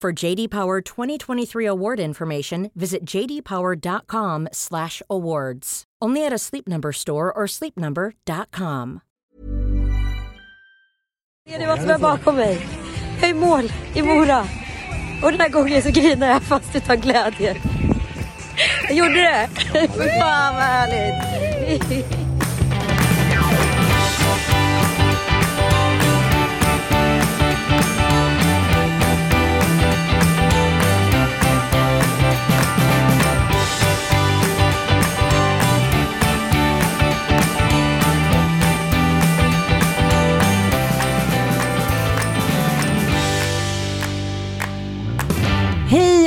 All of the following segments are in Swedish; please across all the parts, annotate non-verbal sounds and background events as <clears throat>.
For JD Power 2023 award information, visit jdpower.com/awards. Only at a Sleep Number store or sleepnumber.com. Ser ni vad som är bakom mig? Jag är mål i Mora. Och den här gången så grinar jag fast utav glädje. Jag gjorde det. <laughs> Fan vad härligt.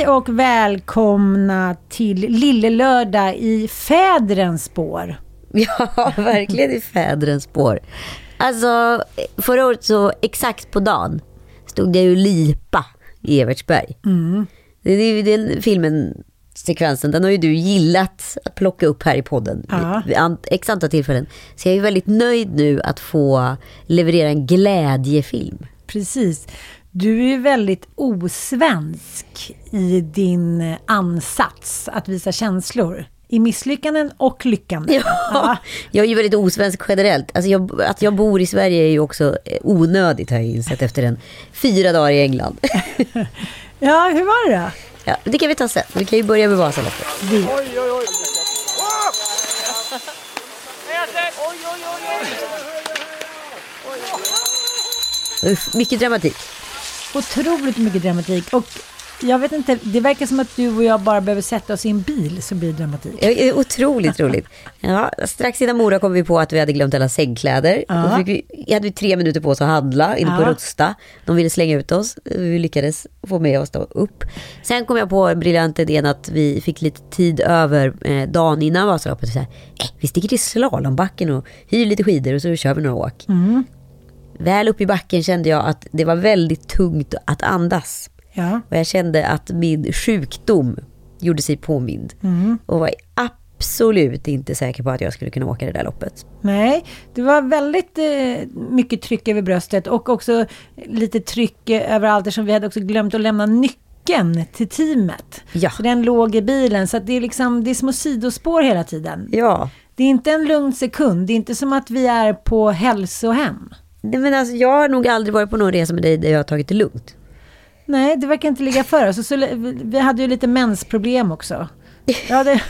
Hej och välkomna till Lille Lördag i fädrens spår. <laughs> Ja, verkligen i fädrens spår. Alltså, förra året så exakt på dagen stod det ju lipa i Evertsberg. Mm. Det är ju den filmen, sekvensen, den har ju du gillat att plocka upp här i podden. Ja. vid X antal tillfällen. Så jag är ju väldigt nöjd nu att få leverera en glädjefilm. Precis. Du är väldigt osvensk i din eh, ansats att visa känslor. I misslyckanden och lyckanden. <laughs> Ja, jag är ju väldigt osvensk generellt. Alltså jag, att jag bor i Sverige är ju också eh, onödigt har jag insett efter en fyra dagar i England. <laughs> Ja, hur var det då? Ja, det kan vi ta sen. Vi kan ju börja med Vasaloppet. Vi, Uff, mycket dramatik. Otroligt mycket dramatik. Och jag vet inte, det verkar som att du och jag bara behöver sätta oss i en bil så blir det dramatik. Det är otroligt roligt. Ja, strax innan Mora kom vi på att vi hade glömt alla sängkläder. Ja. Då fick vi, hade vi tre minuter på oss att handla inne på Ja. Rusta. De ville slänga ut oss. Vi lyckades få med oss då upp. Sen kom jag på briljant idén att vi fick lite tid över eh, dagen innan Vasaloppet. Så här, eh, vi sticker till slalombacken och hyr lite skidor och så kör vi några åk. Väl upp i backen kände jag att det var väldigt tungt att andas. Ja. Och jag kände att min sjukdom gjorde sig påmind. Och var absolut inte säker på att jag skulle kunna åka det där loppet. Nej, det var väldigt eh, mycket tryck över bröstet och också lite tryck överallt eftersom vi hade också glömt att lämna nyckeln till teamet. Ja. Så den låg i bilen. Så det, är liksom, det är små sidospår hela tiden. Ja. Det är inte en lugn sekund. Det är inte som att vi är på hälsohem. Nej, men alltså, jag har nog aldrig varit på någon resa med dig där jag har tagit det lugnt. Nej, det verkar inte ligga för oss. Så, vi- vi hade ju lite mensproblem också. <laughs> Ja, det,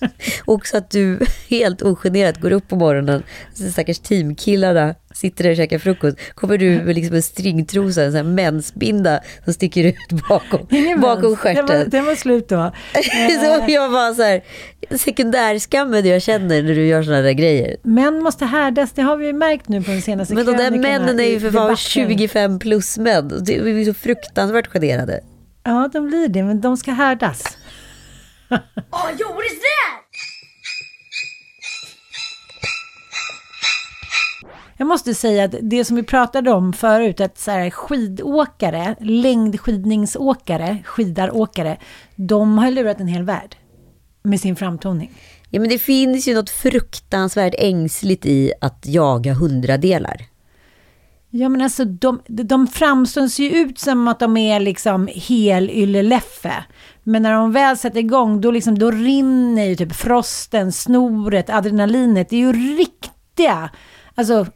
<laughs> Också att du <laughs> helt ogenerat går upp på morgonen, så stackars teamkillarna sitter där och käkar frukost. Kommer du med liksom en stringtrosa, en sån här mensbinda som sticker ut bakom, ingen bakom mens. Den var, stjärten. den var slut då. <laughs> Så jag var så här, sekundärskammen jag känner när du gör sådana där grejer. Män måste härdas, det har vi märkt nu på den senaste Men de där männen är ju för fan debatten. 25 plus män. Vi är så fruktansvärt generade. Ja, de blir det, men de ska härdas. Jag måste säga att det som vi pratade om förut, att så här skidåkare, längdskidningsåkare, skidaråkare, de har lurat en hel värld med sin framtoning. Ja, men det finns ju något fruktansvärt ängsligt i att jaga hundradelar. Ja men alltså de, de framstår ju ut som att de är liksom hel ylleleffe. Men när de väl sätter igång då, liksom, då rinner ju typ frosten, snoret, adrenalinet. Det är ju riktiga Alltså,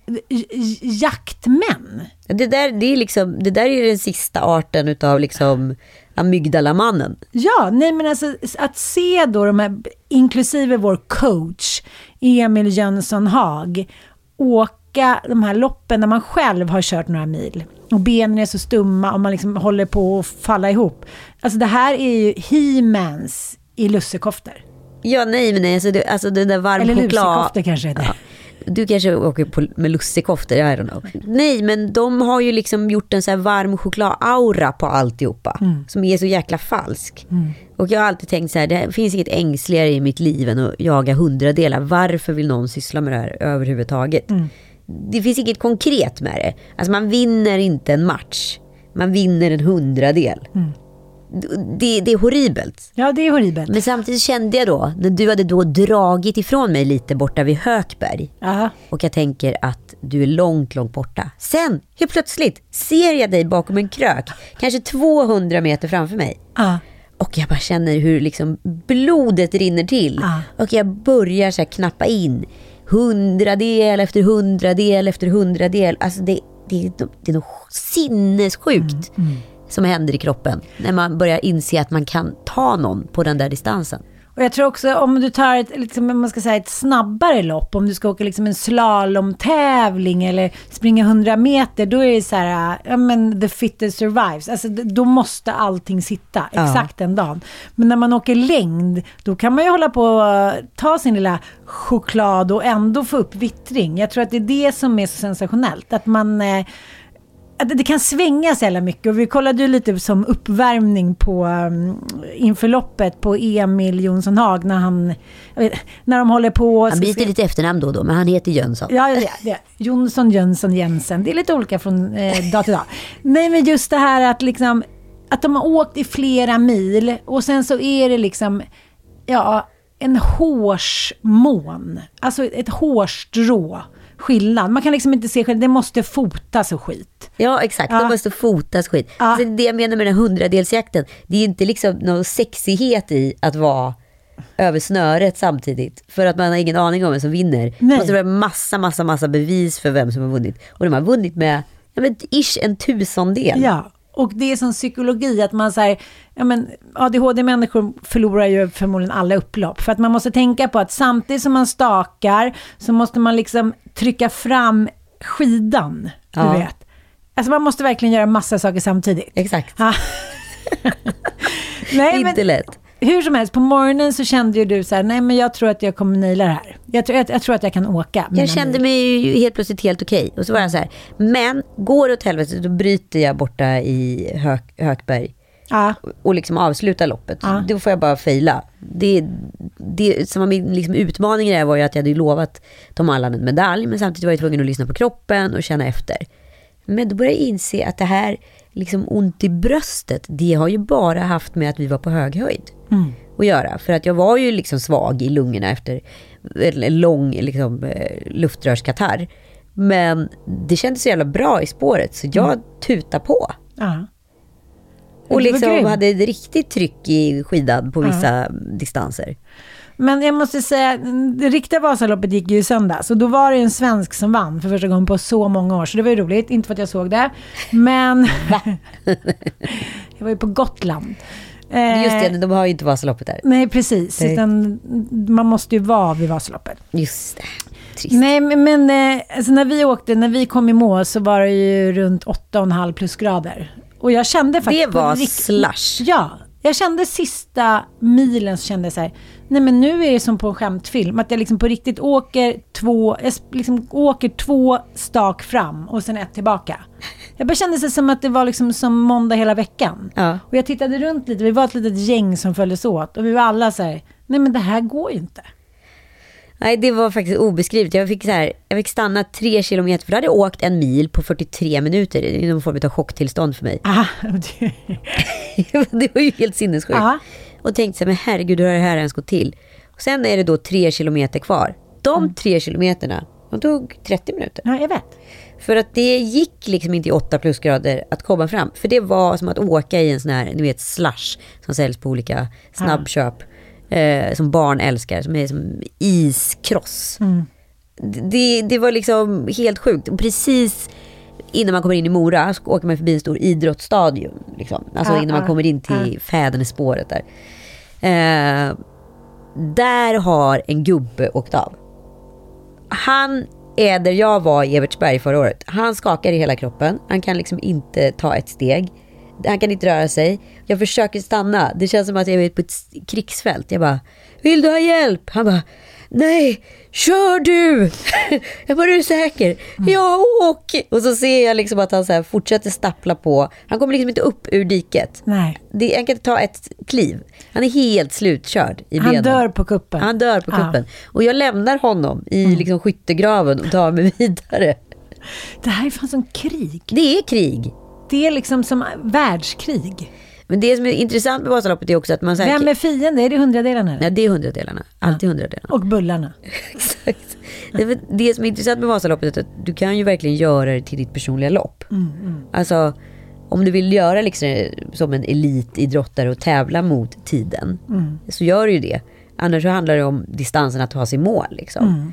jaktmän. Det där, det är liksom, det där är ju den sista arten utav liksom amygdalamannen. Ja, nej men alltså att se då de här, inklusive vår coach Emil Jönsson Haag, åka de här loppen när man själv har kört några mil och benen är så stumma och man liksom håller på att falla ihop. Alltså det här är ju he-mans i lussekoftor. Ja, nej, men nej, alltså, det, alltså den där varm Eller choklad. lusekoftor kanske är det. Du kanske åker på, med lussekoftor, I don't know. Nej, men de har ju liksom gjort en så här varm choklad-aura på alltihopa. Som är så jäkla falsk. Och jag har alltid tänkt så här, det finns inget ängsligare i mitt liv än att jaga hundradelar. Varför vill någon syssla med det här överhuvudtaget? Det finns inget konkret med det. Alltså man vinner inte en match. Man vinner en hundradel. Det, det är horribelt. Ja, det är horribelt. Men samtidigt kände jag då, när du hade då dragit ifrån mig lite borta vid Hökberg. Ja. Och jag tänker att du är långt, långt borta. Sen, helt plötsligt, ser jag dig bakom en krök. Kanske 200 meter framför mig. Ja. Och jag bara känner hur liksom blodet rinner till. Ja. Och jag börjar så knappa in. Hundradel efter hundradel efter hundradel. Alltså det, det, det är något sinnessjukt som händer i kroppen. När man börjar inse att man kan ta någon på den där distansen. Och jag tror också om du tar ett, liksom, om man ska säga ett snabbare lopp, om du ska åka liksom en slalomtävling eller springa 100 meter, då är det så här, ja men the fittest survives. Alltså då måste allting sitta Ja. exakt den dagen. Men när man åker längd, då kan man ju hålla på och ta sin lilla choklad och ändå få upp vittring. Jag tror att det är det som är så sensationellt, att man eh, det kan svänga så jävla mycket. Och vi kollade ju lite som uppvärmning på um, inför loppet på Emil Jonsson Haag när han, vet, när de håller på. Han byter lite efternamn då och då, men han heter Jönsson. Ja, det, det. Jonsson, Jönsson, Jensen. Det är lite olika från eh, dag till dag. Nej, men just det här att liksom att de har åkt i flera mil och sen så är det liksom, ja, en hårsmån. Alltså ett hårstrå skillnad. Man kan liksom inte se skillnad. Det måste fotas och skit. Ja, exakt. Ja. De måste fotas skit. Ja. Alltså, det jag menar med den här hundradelsjakten, det är inte liksom någon sexighet i att vara över snöret samtidigt. För att man har ingen aning om vem som vinner. Det måste vara massa, massa, massa bevis för vem som har vunnit. Och de har vunnit med, ja men ish en tusendel. Ja, och det är som psykologi att man säger, ja men ADHD-människor förlorar ju förmodligen alla upplopp. För att man måste tänka på att samtidigt som man stakar så måste man liksom trycka fram skidan, du Ja. vet. Alltså man måste verkligen göra massa saker samtidigt. Exakt. Ja. nej, Inte men lätt. hur som helst, på morgonen så kände ju du så här, nej men jag tror att jag kommer naila det här. Jag tror, jag, jag tror att jag kan åka. Jag kände mig ju helt plötsligt helt okej. Och så var jag så här, men går det åt helvete då bryter jag borta i Hök, Hökberg. Ja, och liksom avsluta loppet. Ja. Då får jag bara fejla. Det, det som var min liksom utmaning här var ju att jag hade lovat Tom Allan en medalj, men samtidigt var jag tvungen att lyssna på kroppen och känna efter. Men då började jag inse att det här liksom ont i bröstet, det har ju bara haft med att vi var på hög höjd att göra. För att jag var ju liksom svag i lungorna efter en lång liksom, eh, luftrörskatarr. Men det kändes så jävla bra i spåret, så jag tutade på. ja. Och liksom hade ett riktigt tryck i skidan på vissa distanser. Men jag måste säga, det riktiga Vasaloppet gick ju i söndags och då var det en svensk som vann för första gången på så många år. Så det var ju roligt, inte för att jag såg det. Men... <laughs> jag var ju på Gotland. Eh, Just det, de har ju inte Vasaloppet där. Nej, precis. Nej. Utan man måste ju vara vid Vasaloppet. Just det. Trist. Nej, men, men eh, alltså när vi åkte, när vi kom i mål så var det ju runt 8,5 plusgrader. Och jag kände faktiskt... Det var rikt- slush. Ja, jag kände sista milen så kände jag så här, nej men nu är det som på en skämtfilm, att jag liksom på riktigt åker två, jag liksom åker två stak fram och sen ett tillbaka. Jag bara kände sig som att det var liksom som måndag hela veckan. Ja. Och jag tittade runt lite, vi var ett litet gäng som följdes åt och vi var alla så här, nej men det här går ju inte. Nej, det var faktiskt obeskrivligt. Jag fick, så här, jag fick stanna tre kilometer, för då hade jag åkt en mil på 43 minuter. Det är någon form av chocktillstånd för mig. Ah, <laughs> det- <laughs> det var ju helt sinnessjukt. Och tänkte så här, men herregud, hur har det här ens gått till? Och sen är det då tre kilometer kvar. De tre kilometerna, de tog 30 minuter. ja, jag vet. För att det gick liksom inte i 8 plusgrader att komma fram. För det var som att åka i en sån här, ni vet, slush som säljs på olika snabbköp. Eh, som barn älskar, som är som iskross. det, det var liksom helt sjukt. Och Precis innan man kommer in i Mora så åker man förbi en stor idrottsstadion. Liksom. Alltså Ja, innan man ja, kommer in till Fädernespåret där. Eh, där har en gubbe åkt av. Han är där jag var i Evertsberg förra året. Han skakar i hela kroppen. Han kan liksom inte ta ett steg. Han kan inte röra sig. Jag försöker stanna. Det känns som att jag är på ett krigsfält. Jag bara, vill du ha hjälp? Han bara, nej, kör du! <laughs> jag bara, är du säker? Ja, åk! Och så ser jag liksom att han så fortsätter stappla på. Han kommer liksom inte upp ur diket. Nej. Det, han kan inte ta ett kliv. Han är helt slutkörd i benen. Han dör på kuppen. Han dör på Ja. Mm. kuppen. Och jag lämnar honom i liksom skyttegraven och tar mig <laughs> vidare. Det här är fan som krig. Det är krig. Det är liksom som världskrig. Men det som är intressant med Vasaloppet är också att man... Så här, Vem är fiende? Är det hundradelarna? Ja, det är hundradelarna. Alltid hundradelarna. Och bullarna. <laughs> Exakt. Det, det som är intressant med Vasaloppet är att du kan ju verkligen göra det till ditt personliga lopp. Alltså, om du vill göra liksom som en elitidrottare och tävla mot tiden, så gör du ju det. Annars så handlar det om distansen att ta sig mål. Liksom.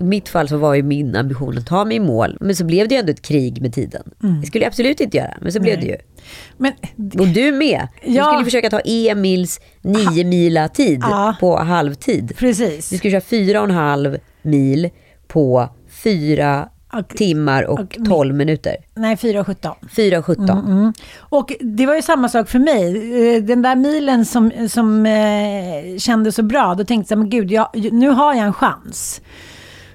I mitt fall så var ju min ambition att ta mig i mål, men så blev det ju ändå ett krig med tiden. Det skulle jag absolut inte göra, men så blev det ju. Men Och du med. Du Ja. skulle försöka ta Emils nio mila tid Ja. på halvtid. precis. Du ska köra fyra och en halv mil på fyra Och- timmar och, och- 12 minuter. Nej, 4,17. 4.17. Mm. Och det var ju samma sak för mig. Eh, Den där milen som, som eh, kändes så bra, då tänkte jag, men gud, jag, nu har jag en chans.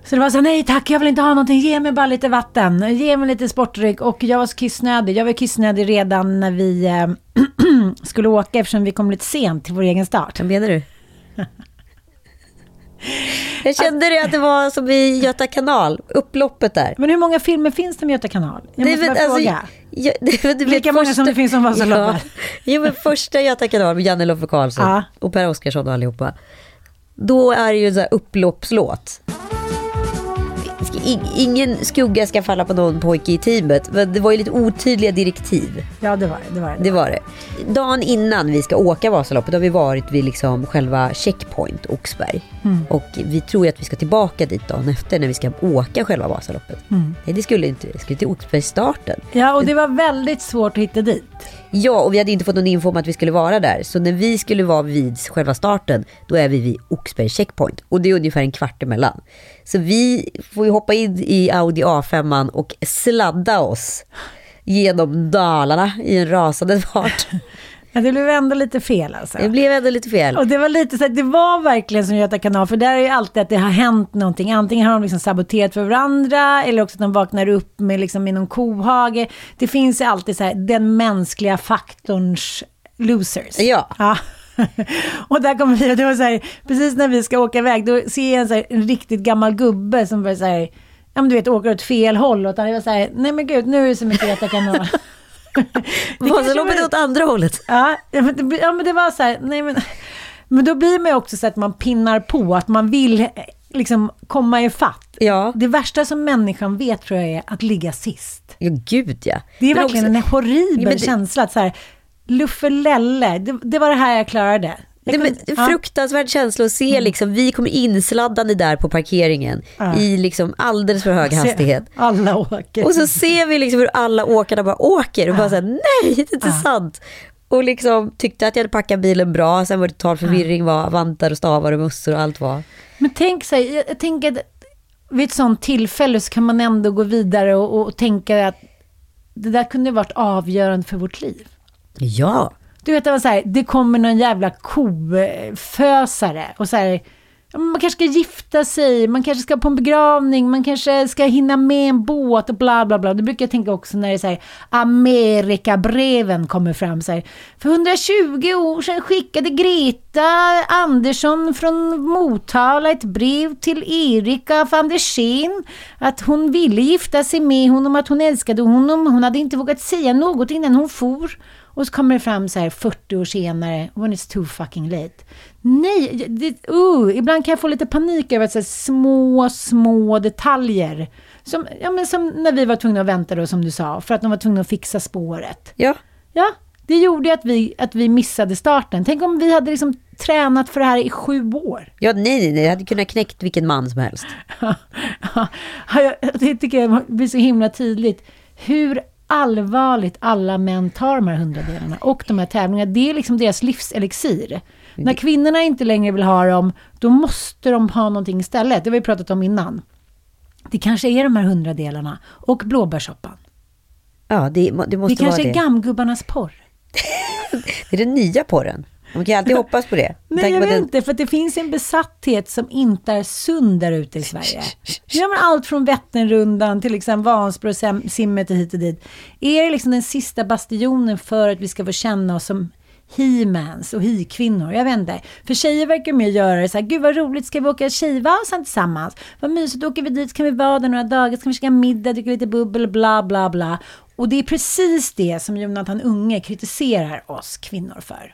Så det var så nej tack, jag vill inte ha någonting, ge mig bara lite vatten, ge mig lite sportdryck. Och jag var så kissnödig. Jag var kissnödig redan när vi eh, <clears throat> skulle åka eftersom vi kom lite sent till vår egen start. Vad menar du? <laughs> Jag kände det att det var som i Göta kanal, upploppet där. Men hur många filmer finns det med Göta kanal? Jag Det måste väl- bara alltså, fråga. det vet, Lika många som det finns som Vasaloppet. Ja. Jo, men första Göta kanal med Janne Loffe Karlsson Ja. och Per Oscarsson och allihopa. Då är det ju en sån här upploppslåt. Ingen skugga ska falla på någon pojke i teamet, men det var ju lite otydliga direktiv. Ja, det var det. det, var det. Det var det. Dagen innan vi ska åka Vasaloppet har vi varit vid liksom själva checkpoint Oxberg. Och vi tror ju att vi ska tillbaka dit dagen efter när vi ska åka själva Vasaloppet. Nej, det skulle inte. Vi skulle till Oxbergsstarten. Ja, och det var väldigt svårt att hitta dit. Ja, och vi hade inte fått någon info om att vi skulle vara där. Så när vi skulle vara vid själva starten, då är vi vid Oxberg checkpoint. Och det är ungefär en kvart emellan. Så vi får ju hoppa in i Audi A5 och sladda oss genom Dalarna i en rasande fart. <laughs> Ja, det blev ändå lite fel alltså. Det blev ändå lite fel. Och det var lite så det var verkligen som Göta kanal, för där är ju alltid att det har hänt någonting. Antingen har de liksom saboterat för varandra, eller också att de vaknar upp med liksom i någon kohage. Det finns ju alltid så här, den mänskliga faktorns losers. Ja. ja. <laughs> och där kommer vi, och det var så här, precis när vi ska åka iväg, då ser jag en, så här, en riktigt gammal gubbe som bara så här, ja men du vet, åker åt fel håll. Och han var så här, nej men gud, nu är det så mycket Göta kanal. <laughs> Det kanske Vasaloppet åt andra hållet. Ja, ja, men det, ja, men det var så här, nej men, men då blir man ju också så att man pinnar på, att man vill eh, liksom komma i fatt. Ja. Det värsta som människan vet tror jag är att ligga sist. Ja, gud ja. Det är Men verkligen också- en horribel Ja, det- känsla att så här, Luffelelle, det, det var det här jag klarade. Jag Nej, men, kunde- ja. fruktansvärd känsla att se liksom, vi kommer insladdande där på parkeringen Ja. i liksom alldeles för hög hastighet. Alla åker. Och så ser vi liksom hur alla åkarna bara åker och bara såhär, nej det är inte sant. Och liksom tyckte att jag hade packat bilen bra, sen var det total förvirring vad vantar och stavar och mössor och allt var. Men tänk sig, jag, jag tänker att vid ett sånt tillfälle så kan man ändå gå vidare och, och tänka att det där kunde varit avgörande för vårt liv. Ja, Du vet, det var så här, det kommer någon jävla kofösare och så här, man kanske ska gifta sig, man kanske ska på en begravning, man kanske ska hinna med en båt och bla bla bla. Det brukar jag tänka också när det är så här, Amerikabreven kommer fram så här. För 120 år sedan skickade Greta Andersson från Motala ett brev till Erika van der att hon ville gifta sig med honom, att hon älskade honom. Hon hade inte vågat säga något innan hon for. Och så kommer det fram så här 40 år senare, when it's too fucking late. Nej, det, uh, ibland kan jag få lite panik över att så små, små detaljer. Som, ja, men som när vi var tvungna att vänta då, som du sa, för att de var tvungna att fixa spåret. ja. Ja, Det gjorde att vi, att vi missade starten. Tänk om vi hade liksom tränat för det här i sju år. Ja, nej, nej, nej. Jag hade kunnat knäckt vilken man som helst. <laughs> Ja, det tycker jag blir så himla tydligt. Hur allvarligt alla män tar de här hundradelarna och de här tävlingarna. Det är liksom deras livselixir. När kvinnorna inte längre vill ha dem, då måste de ha någonting istället. Det har vi pratat om innan. Det kanske är de här hundradelarna och blåbärssoppan. Ja, det, det Det måste kanske vara är det. gammgubbarnas porr. <laughs> Det är den nya porren. Man kan ju alltid hoppas på det. Nej, Tänk jag vet den- inte, för att det finns en besatthet som inte är sund där ute i Sverige. Ja, men allt från Vätternrundan till liksom Vansbro, Sem- simmet och hit och dit. Är det liksom den sista bastionen för att vi ska få känna oss som he-mans och he-kvinnor? Jag vet inte. För tjejer verkar mer göra det så här, gud vad roligt, ska vi åka tjejvalsen tillsammans? Vad mysigt, då åker vi dit, så kan vi vara där några dagar, så kan vi käka middag, dricka lite bubbel, bla bla bla. Och det är precis det som Jonathan Unge kritiserar oss kvinnor för.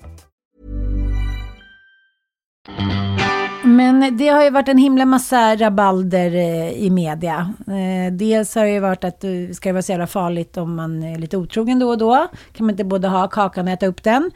Men det har ju varit en himla massa rabalder eh, i media. Eh, dels har det ju varit att eh, ska det vara så jävla farligt om man är lite otrogen då och då. Kan man inte både ha kakan och äta upp den.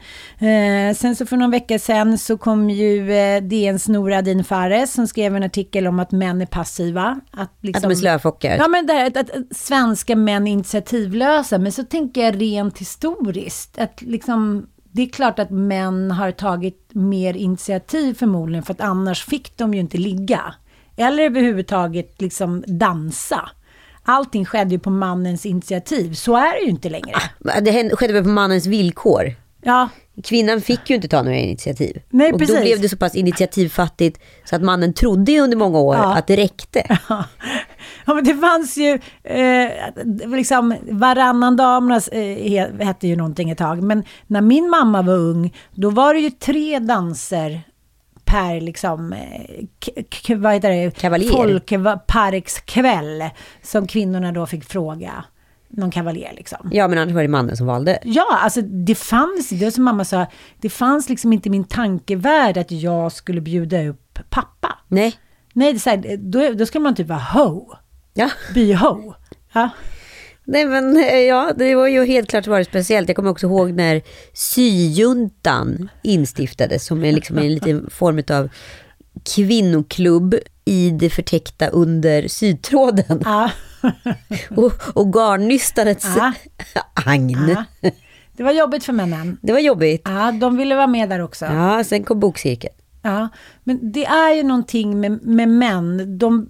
Sen så för någon vecka sedan så kom ju DNs Noradin Fares som skrev en artikel om att män är passiva. Att, liksom, Att de är slöfockar. Ja, men det här, att, att svenska män är initiativlösa. Men så tänker jag rent historiskt. Att liksom, det är klart att män har tagit mer initiativ förmodligen. För att annars fick de ju inte ligga. Eller överhuvudtaget liksom dansa. Allting skedde ju på mannens initiativ. Så är det ju inte längre. Det hände- skedde väl på mannens villkor. Ja, Kvinnan fick ju inte ta några initiativ. Nej, och precis. då blev det så pass initiativfattigt så att mannen trodde under många år Ja. att det räckte. <laughs> Ja, men det fanns ju, eh, liksom, varannan damernas eh, he- hette ju någonting ett tag. Men när min mamma var ung, då var det ju tre danser per liksom, eh, vad heter det? Kavaljer. Folkparkskväll som kvinnorna då fick fråga någon kavaljer liksom. Ja, men annars var det mannen som valde. Ja, alltså det fanns, det var som mamma sa, det fanns liksom inte i min tankevärld att jag skulle bjuda upp pappa. Nej. Nej, det är så här, då, då ska man typ vara ho, Ja. by-ho. Ja. Nej men eh, ja, det var ju helt klart varit speciellt. Jag kommer också ihåg när syjuntan instiftades som är liksom en liten <laughs> form av kvinnoklubb i det förtäckta under sytråden. Ja. <laughs> Och, och garnnystandets Ja. <laughs> agn. Ja. Det var jobbigt för männen. Det var jobbigt. Ja, de ville vara med där också. Ja. Ja, sen kom bokcirkeln. Men det är ju någonting med, med män. De,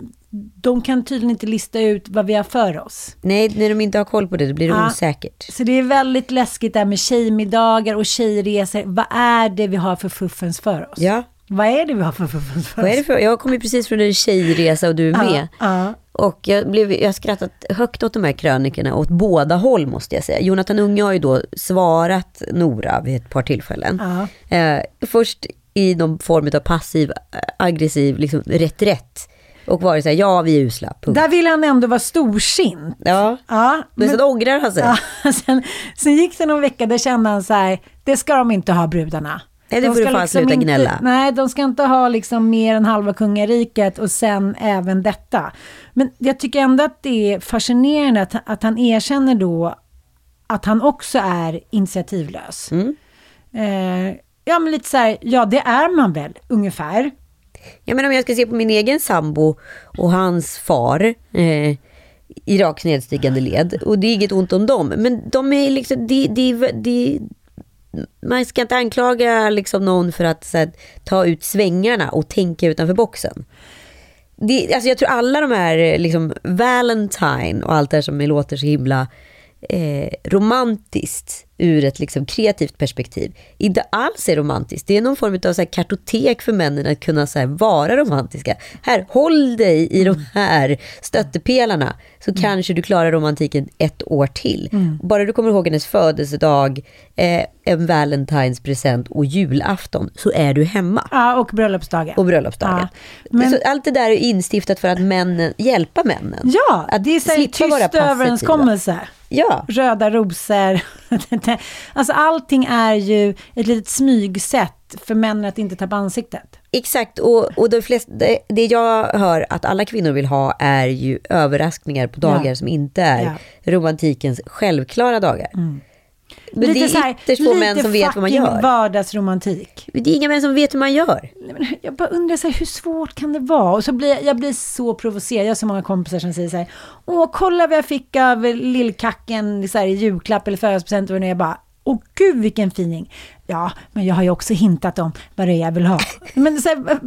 de kan tydligen inte lista ut vad vi har för oss. Nej, när de inte har koll på det, då blir det Ja. osäkert. Så det är väldigt läskigt där med tjejmiddagar och tjejresor. Vad är det vi har för fuffens för oss? Ja, Vad är det vi har för fuffens för vad är oss? det för? Jag kom ju precis från en tjejresa och du är med. Ja, Och jag, blev, jag har skrattat högt åt de här krönikorna åt båda håll måste jag säga. Jonathan Unge har ju då svarat Nora vid ett par tillfällen. ja. Eh, först i någon form av passiv, aggressiv liksom, reträtt. Och varit så här, ja vi är usla, punkt. Där vill han ändå vara storsint. Ja, Ja, men sen ångrar han sig. Ja, <laughs> sen, sen gick det någon vecka, där kände han så här, det ska de inte ha brudarna. Nej, det De ska fan sluta inte, gnälla. Nej, de ska inte ha liksom mer än halva kungariket och sen även detta. Men jag tycker ändå att det är fascinerande att, att han erkänner då att han också är initiativlös. Mm. Eh, ja, men lite så här, ja det är man väl ungefär. Ja, men om jag ska se på min egen sambo och hans far. Eh, i rakt nedstigande led. Och det är inget ont om dem. Men de är liksom, de, de, de, man ska inte anklaga liksom någon för att här, ta ut svängarna och tänka utanför boxen. Det, alltså jag tror alla de här, liksom Valentine och allt det här som låter så himla eh, romantiskt ur ett liksom kreativt perspektiv. Inte alls är romantiskt. Det är någon form av så här kartotek för männen att kunna så vara romantiska. Här, håll dig i de här stöttepelarna så mm. kanske du klarar romantiken ett år till. Mm. Bara du kommer ihåg hennes födelsedag, eh, en Valentines present och julafton så är du hemma. Ja, och bröllopsdagen. Och bröllopsdagen. Ja, men... så allt det där är instiftat för att männen, hjälpa männen. Ja, det är så här tyst överenskommelse. Ja. Röda rosor. <laughs> alltså allting är ju ett litet smygsätt för männen att inte tappa ansiktet. Exakt, och, och de flesta, det, det jag hör att alla kvinnor vill ha är ju överraskningar på dagar ja. som inte är ja. romantikens självklara dagar. Mm. Lite det är här, ytterst få män som vet vad man gör. vardagsromantik. Det är inga män som vet hur man gör. Jag bara undrar, så här, hur svårt kan det vara? Och så blir jag, jag blir så provocerad. Jag har så många kompisar som säger så här, åh, kolla vad jag fick av lillkacken så här, i julklapp eller födelsedagspresent. Och jag bara, åh gud vilken fining. Ja, men jag har ju också hintat om vad det är jag vill ha. Men, så här,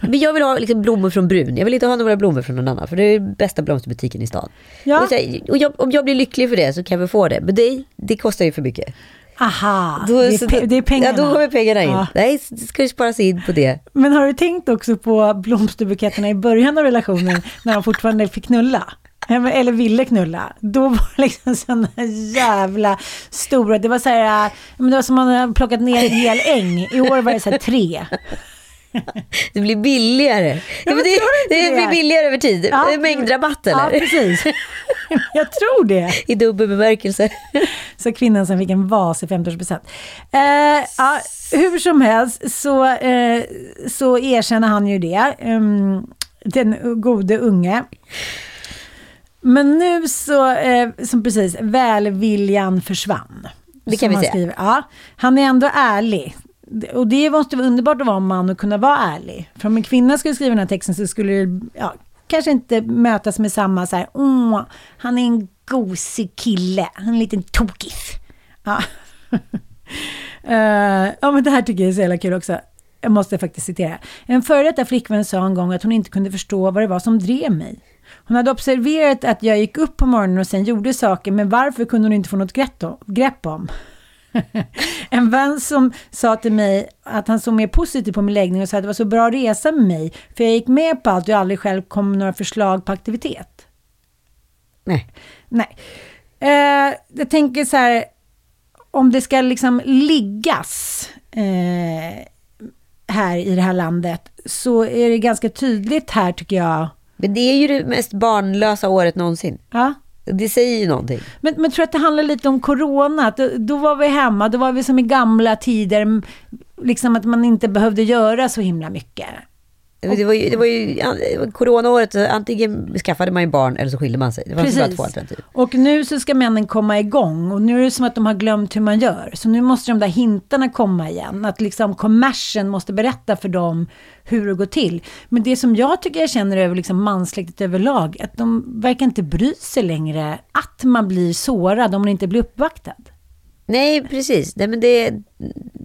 men jag vill ha liksom blommor från Brun. Jag vill inte ha några blommor från någon annan. För det är bästa blomsterbutiken i stan. Ja. Och, här, och jag, om jag blir lycklig för det så kan vi få det. Men det, det kostar ju för mycket. Aha, då, det, är, det är pengarna. Ja, då kommer pengarna in. Ja. Nej, det ska ju sparas in på det. Men har du tänkt också på blomsterbuketterna i början av relationen när de fortfarande fick knulla? Eller ville knulla. Då var det liksom sådana jävla stora, det var så här, det var som man hade plockat ner en hel äng. I år var det så här tre. Det blir billigare. Ja, det, det, det, blir billigare över tid. Ja. Mängdrabatt eller? Ja, precis. <laughs> Jag tror det. I dubbel bemärkelse. Så kvinnan som fick en vas i 50-årspresent. Eh, ja, hur som helst så, eh, så erkänner han ju det. Um, den gode unge. Men nu så, eh, som precis, välviljan försvann. Det kan vi säga. Skriver. Ja, han är ändå ärlig. Och det måste vara underbart att vara man och kunna vara ärlig. För om en kvinna skulle skriva den här texten så skulle det ja, kanske inte mötas med samma så här, åh, han är en gosig kille, han är en liten tokis. Ja. uh, <laughs> ja, men det här tycker jag är så jävla kul också. Jag måste faktiskt citera. En före detta flickvän sa en gång att hon inte kunde förstå vad det var som drev mig. Hon hade observerat att jag gick upp på morgonen och sen gjorde saker, men varför kunde hon inte få något grepp om? <laughs> en vän som sa till mig att han såg mer positivt på min läggning och sa att det var så bra resa med mig, för jag gick med på allt och jag aldrig själv kom med några förslag på aktivitet. Nej. Nej. Eh, jag tänker så här, om det ska liksom liggas eh, här i det här landet, så är det ganska tydligt här tycker jag, men det är ju det mest barnlösa året någonsin. Ja. Det säger ju någonting. Men, men tror att det handlar lite om corona? Då, då var vi hemma, då var vi som i gamla tider. Liksom att man inte behövde göra så himla mycket. Det var ju, det var ju coronaåret, antingen skaffade man ju barn eller så skilde man sig. Det var bara två alternativ. Och nu så ska männen komma igång och nu är det som att de har glömt hur man gör. Så nu måste de där hintarna komma igen. Att liksom kommersen måste berätta för dem hur det går till. Men det som jag tycker jag känner över liksom mansläktet överlag, att de verkar inte bry sig längre att man blir sårad om man inte blir uppvaktad. Nej, precis. Nej, men det...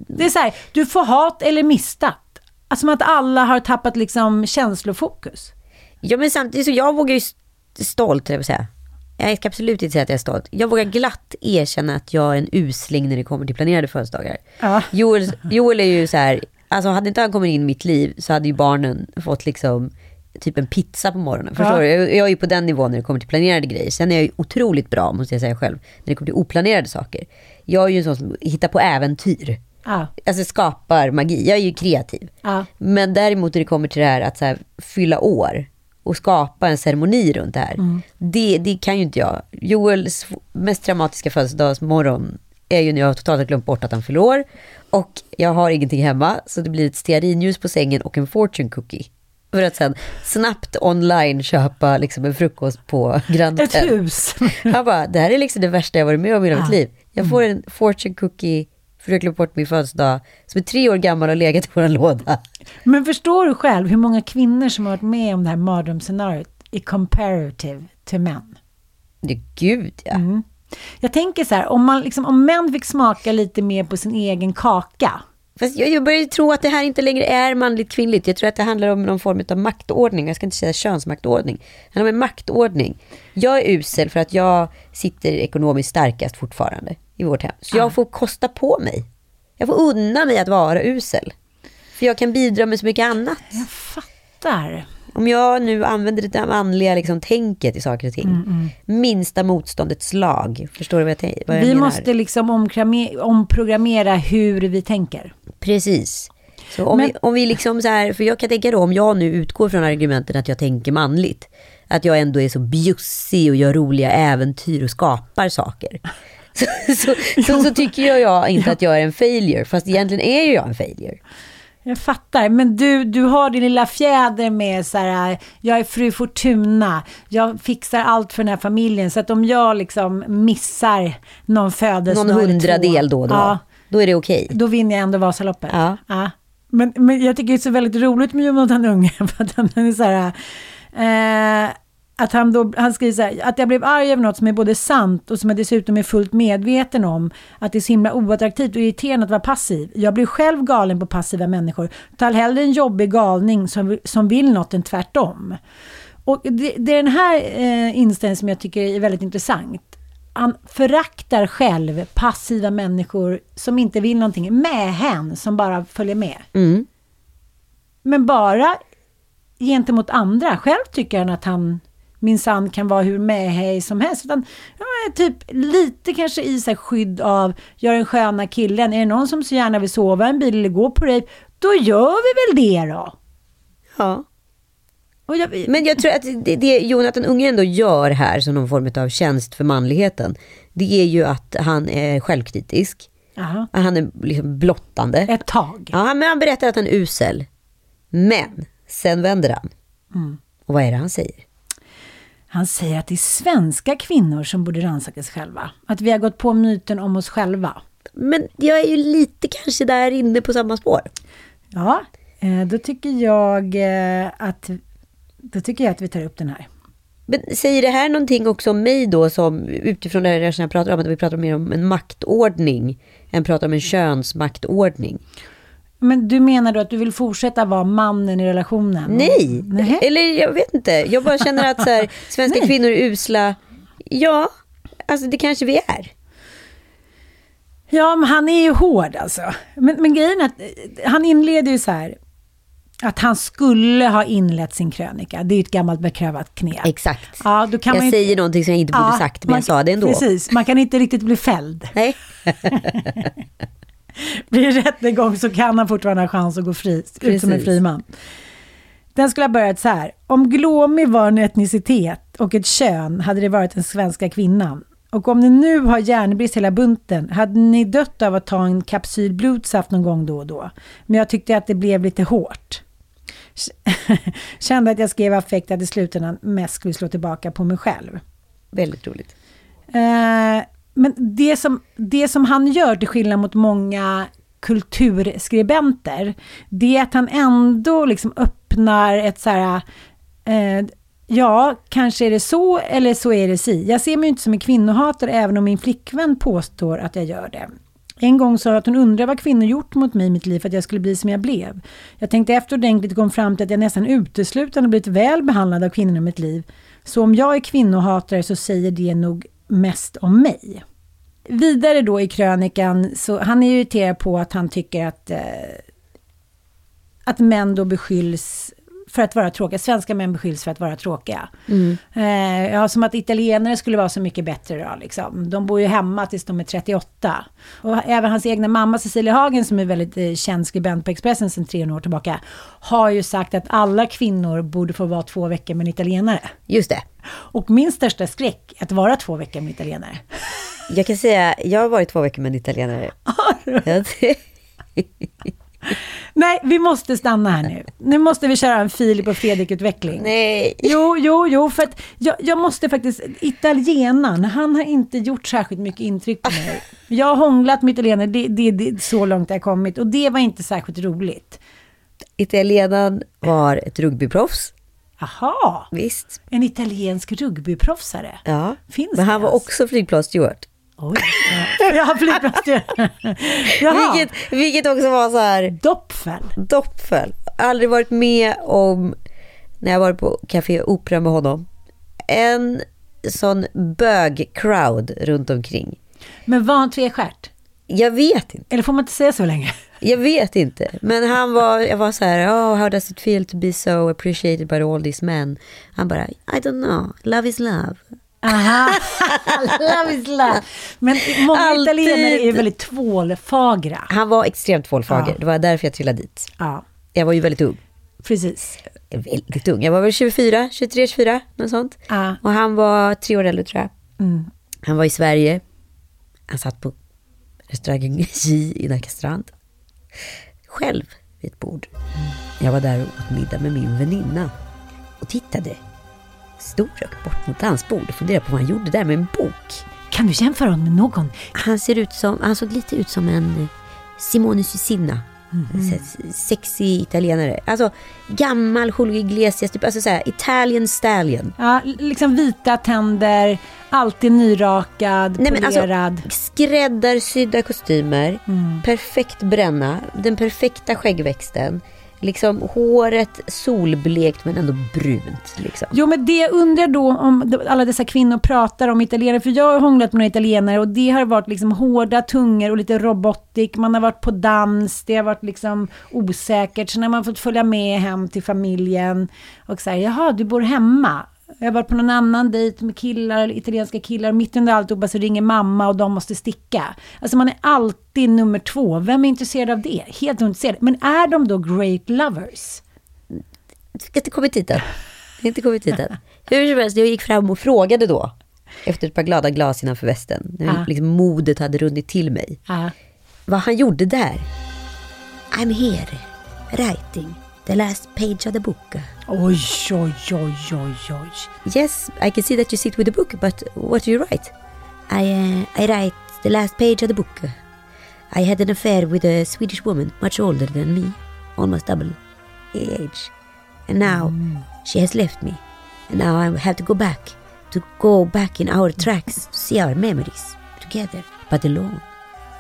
det är så här, du får hat eller mistat. Alltså som att alla har tappat liksom känslofokus. Ja men samtidigt så jag vågar ju stolt, jag säga. Jag ska absolut inte säga att jag är stolt. Jag vågar glatt erkänna att jag är en usling när det kommer till planerade födelsedagar. Ja. <laughs> Joel, Joel är ju så här, alltså hade inte han kommit in i mitt liv så hade ju barnen fått liksom typ en pizza på morgonen. Förstår ja. du? Jag är ju på den nivån när det kommer till planerade grejer. Sen är jag ju otroligt bra, måste jag säga själv, när det kommer till oplanerade saker. Jag är ju en sån som hittar på äventyr. Ja. Alltså skapar magi. Jag är ju kreativ. Ja. Men däremot när det kommer till det här att så här, fylla år och skapa en ceremoni runt det här. Mm. Det, det kan ju inte jag. Joels mest dramatiska födelsedagsmorgon är ju när jag totalt har glömt bort att han fyller år. Och jag har ingenting hemma, så det blir ett stearinljus på sängen och en fortune cookie. För att sen snabbt online köpa liksom en frukost på Grand Ett hus. Han bara, det här är liksom det värsta jag varit med om i hela ja. mitt liv. Jag får en fortune cookie för jag glömt bort min födelsedag, som är tre år gammal och legat i vår låda. Men förstår du själv hur många kvinnor som har varit med om det här mardrömsscenariot i comparative till män? Det, gud ja. Mm. Jag tänker så här, om, man liksom, om män fick smaka lite mer på sin egen kaka. Fast jag, jag börjar tro att det här inte längre är manligt kvinnligt. Jag tror att det handlar om någon form av maktordning. Jag ska inte säga könsmaktordning. Det handlar om en maktordning. Jag är usel för att jag sitter ekonomiskt starkast fortfarande i vårt hem. Så jag får kosta på mig. Jag får unna mig att vara usel. För jag kan bidra med så mycket annat. Jag fattar. Om jag nu använder det där manliga liksom, tänket i saker och ting. Mm, Minsta motståndets lag. Förstår du vad jag, vad jag Vi menar? måste liksom omprogrammera hur vi tänker. Precis. Så om, Men- vi, om vi liksom så här, för jag kan tänka då om jag nu utgår från argumenten att jag tänker manligt. Att jag ändå är så bjussig och gör roliga äventyr och skapar saker. Så, så, så, så tycker jag, jag inte att jag är en failure, fast egentligen är ju jag en failure. Jag fattar, men du, du har din lilla fjäder med så här, jag är fru Fortuna, jag fixar allt för den här familjen, så att om jag liksom missar någon födelsedag Någon hundradel då och då. Ja, Då är det okej. då vinner jag ändå Vasaloppet. Ja. Men, men jag tycker det är så väldigt roligt med Jonathan Unge, <laughs> för att han är så här, eh, att han, då, han skriver så här, att jag blev arg över något som är både sant och som jag dessutom är fullt medveten om, att det är så himla oattraktivt och irriterande att vara passiv. Jag blir själv galen på passiva människor, tar hellre en jobbig galning som, som vill något än tvärtom. Och det, det är den här eh, inställningen som jag tycker är väldigt intressant. Han föraktar själv passiva människor som inte vill någonting med hen som bara följer med. Mm. Men bara gentemot andra. Själv tycker han att han minsann kan vara hur medhej som helst. Utan, ja, typ lite kanske i sig skydd av, gör den sköna killen. Är det någon som så gärna vill sova i en bil eller gå på rave, då gör vi väl det då. Ja. Jag, Men jag tror att det, det Jonathan Unge ändå gör här som någon form av tjänst för manligheten. Det är ju att han är självkritisk. Jaha, Han är liksom blottande. ett tag. Ja, men han berättar att han är usel. Men sen vänder han. Mm. Och vad är det han säger? Han säger att det är svenska kvinnor som borde rannsaka sig själva. Att vi har gått på myten om oss själva. Men jag är ju lite kanske där inne på samma spår. Ja, eh, då tycker jag eh, att då tycker jag att vi tar upp den här. Men säger det här någonting också om mig då som utifrån det här jag pratar om, att vi pratar mer om en maktordning än pratar om en könsmaktordning? Men du menar då att du vill fortsätta vara mannen i relationen? Nej, Nej. eller jag vet inte. Jag bara känner att så här, <laughs> svenska kvinnor är usla. Ja, alltså det kanske vi är. Ja, men han är ju hård alltså. Men, men grejen är att eh, han inleder ju så här. Att han skulle ha inlett sin krönika. Det är ju ett gammalt beprövat knep. Exakt. Ja, då kan jag man ju- säger någonting som jag inte borde Ja, sagt, men man- jag sa det ändå. Precis, man kan inte riktigt bli fälld. Nej. <laughs> <laughs> <laughs> Blir rättegång så kan han fortfarande ha chans att gå fri, ut som en fri man. Den skulle ha börjat så här. Om glåmig var en etnicitet och ett kön hade det varit den svenska kvinnan. Och om ni nu har järnbrist hela bunten, hade ni dött av att ta en kapsyl blodsaft någon gång då och då. Men jag tyckte att det blev lite hårt. <laughs> Kände att jag skrev affekt att i slutändan mest skulle slå tillbaka på mig själv. Väldigt roligt. Eh, men det som, det som han gör, till skillnad mot många kulturskribenter, det är att han ändå liksom öppnar ett så här... Eh, ja, kanske är det så eller så är det si. Jag ser mig inte som en kvinnohatare även om min flickvän påstår att jag gör det. En gång sa jag att hon undrade vad kvinnor gjort mot mig i mitt liv för att jag skulle bli som jag blev. Jag tänkte efter ordentligt och kom fram till att jag nästan uteslutande blivit väl behandlad av kvinnor i mitt liv. Så om jag är kvinnohatare så säger det nog mest om mig. Vidare då i krönikan, så han är irriterad på att han tycker att, eh, att män då beskylls för att vara tråkiga. Svenska män beskylls för att vara tråkiga. Eh, ja, som att italienare skulle vara så mycket bättre då, liksom. De bor ju hemma tills de är 38. Och även hans egna mamma Cecilia Hagen, som är väldigt eh, känd skribent på Expressen sedan 300 år tillbaka, har ju sagt att alla kvinnor borde få vara två veckor med en italienare. Just det. Och min största skräck är att vara två veckor med italienare. Jag kan säga, jag har varit två veckor med en italienare. <laughs> Nej, vi måste stanna här nu. Nu måste vi köra en Filip och Fredrik-utveckling. Nej. Jo, jo, jo, för att jag, jag måste faktiskt, italienaren, han har inte gjort särskilt mycket intryck på mig. Jag har hånglat med italienare, det, det, det, så långt jag har kommit och det var inte särskilt roligt. Italienaren var ett rugbyproffs. Jaha, Visst. en italiensk rugbyproffsare. Ja. Finns Men det han var ens? också flygplanssteward. Oj, ja, ja flygplanssteward. <laughs> Jaha, Vilket, vilket också var så här Doppfel. doppfel. Aldrig varit med om, när jag var på Café Opera med honom, en sån bög-crowd runt omkring. Men var han tvestjärt? Jag vet inte. Eller får man inte säga så länge? <laughs> Jag vet inte. Men han var, jag var så här, oh, how does it feel to be so appreciated by all these men? Han bara, I don't know, love is love. Aha, <laughs> love is love. Men många Alltid. italienare är väldigt tvålfagra. Han var extremt tvålfager. Ja. Det var därför jag trillade dit. Ja, Jag var ju väldigt ung. precis. Väldigt ung. Jag var väl 24, 23, 24, något sånt. Ja. Och han var tre år äldre tror jag. Mm. Han var i Sverige. Han satt på restaurangen J i Nackastrand. Själv vid ett bord. Jag var där och åt middag med min väninna. Och tittade storögt bort mot hans bord och funderade på vad han gjorde där med en bok. Kan du jämföra honom med någon? Han ser ut som, han såg lite ut som en eh, Simone Susinna. Här Sexig italienare. Alltså gammal Julio Iglesias, typ, alltså såhär Italian stallion. Ja, liksom vita tänder, alltid nyrakad, Nej, men alltså, polerad. skräddarsydda kostymer, perfekt bränna, den perfekta skäggväxten. Liksom håret solblekt men ändå brunt. Liksom. Jo, men det undrar då om alla dessa kvinnor pratar om italienare. För jag har hånglat med några italienare och det har varit liksom hårda tungor och lite robotic. Man har varit på dans, det har varit liksom osäkert. Sen har man fått följa med hem till familjen och säga, jaha, du bor hemma. Jag varit på någon annan dejt med killar, italienska killar. Mitt under alltihopa så ringer mamma och de måste sticka. Alltså man är alltid nummer två. Vem är intresserad av det? Helt ointresserad. Men är de då great lovers? Jag har inte kommit dit än. Inte kommit dit än. Hur som helst, jag gick fram och frågade då. Efter ett par glada glas innanför västen. När Ja. liksom modet hade runnit till mig. Ja. Vad han gjorde där. I'm here, writing the last page of the book. Oj, oj, oj, oj, oj. Yes, I can see that you sit with the book, but what do you write? I, uh, I write the last page of the book. I had an affair with a Swedish woman, much older than me, almost double age. And now she has left me. And now I have to go back, to go back in our tracks, to see our memories together, but alone.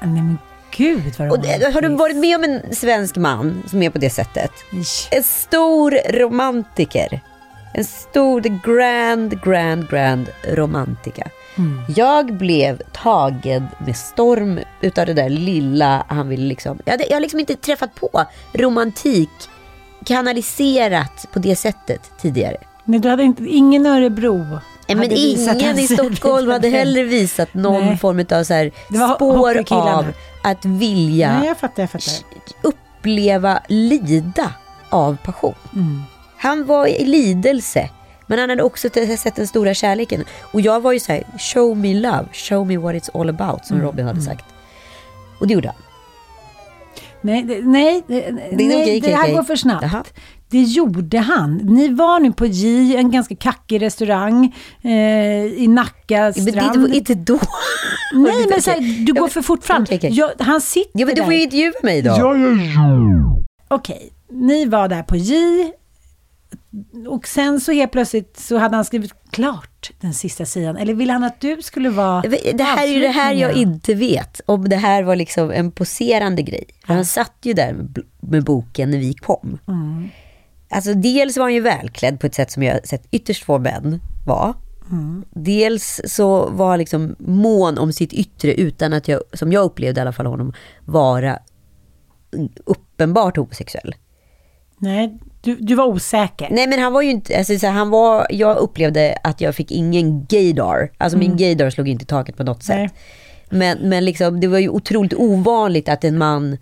Nej men gud vad det, har du romantiskt. varit med om en svensk man som är på det sättet? En stor romantiker. En stor, grand, grand, grand romantiker. Jag blev tagen med storm utav det där lilla han ville liksom. Jag, jag har liksom inte träffat på romantik kanaliserat på det sättet tidigare. Nej, du hade inte, ingen Örebro. Men ingen en i <laughs> Stockholm hade heller visat någon Nej. form av så här spår av att vilja Nej, jag fattar, jag fattar. uppleva lida av passion. Mm. Han var i lidelse. Men han hade också sett den stora kärleken. Och jag var ju så här, show me love, show me what it's all about, som Mm, Robin hade sagt. Och det gjorde han. Nej, det, nej, det, Det är nej, det här går för snabbt. Jaha. Det gjorde han. Ni var nu på J, en ganska kackig restaurang eh, i Nacka Men det strand. var inte då. <laughs> Nej, men så här, du Ja, går men- för fort fram. Jag, han sitter Ja, men du där. får ju intervjua mig då. Okej, ni var där på J. Och sen så helt plötsligt så hade han skrivit klart den sista sidan. Eller ville han att du skulle vara Det här är ju det här jag inte vet. Om det här var liksom en poserande grej. För han satt ju där med boken när vi kom. Mm. Alltså dels var han ju välklädd på ett sätt som jag sett ytterst få män vara. Mm. Dels så var han liksom mån om sitt yttre utan att jag, som jag upplevde i alla fall honom, vara uppenbart homosexuell. Nej, du, du var osäker. Nej men han var ju inte, alltså, så han var, jag upplevde att jag fick ingen gaydar. Alltså min gaydar slog inte i taket på något sätt. Mm. Nej. Men, men liksom, det var ju otroligt ovanligt att en man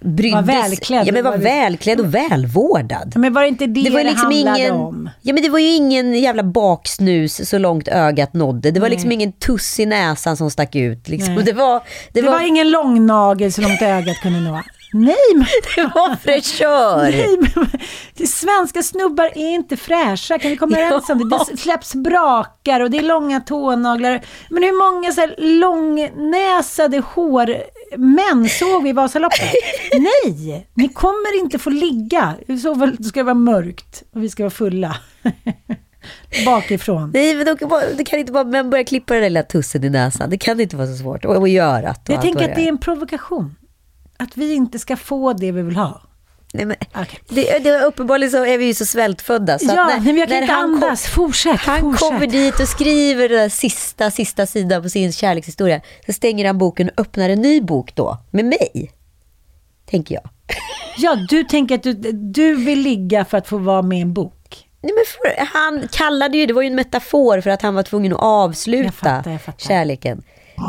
brydde Var välklädd. Ja, men var Var det- välklädd och välvårdad. Men var det inte det det, var liksom handlade ingen, om? ja men det var ju ingen jävla baksnus så långt ögat nådde. Det var liksom ingen tuss i näsan som stack ut. Liksom. Nej. <laughs> Det, var, det, Det, var, var ingen lång nagel så långt ögat kunde nå. Nej, men, <laughs> det var fräschör. nej, men det- svenska snubbar är inte fräscha. Kan vi komma Ja. överens om det? Det släpps brakar och det är långa tånaglar. Men hur många så här långnäsade, män såg vi i Vasaloppet. Nej, ni kommer inte få ligga. I så fall ska det vara mörkt och vi ska vara fulla. <laughs> Bakifrån. Nej, men det kan inte vara män börja klippa den där lilla tussen i näsan. Det kan inte vara så svårt. Och, göra och Jag tänker att det är en provokation. Att vi inte ska få det vi vill ha. Nej, men, Okej. det, det, uppenbarligen så är vi ju så svältfödda. Så ja, när, men jag kan inte han kom- andas. fortsätt, Han fortsätt. kommer dit och skriver den där sista, sista sidan på sin kärlekshistoria. Så stänger han boken och öppnar en ny bok då, med mig. Tänker jag. <laughs> Ja, du tänker att du, du vill ligga för att få vara med i en bok. Nej, men för, han kallade ju, det var ju en metafor för att han var tvungen att avsluta Jag fattar, jag fattar. kärleken.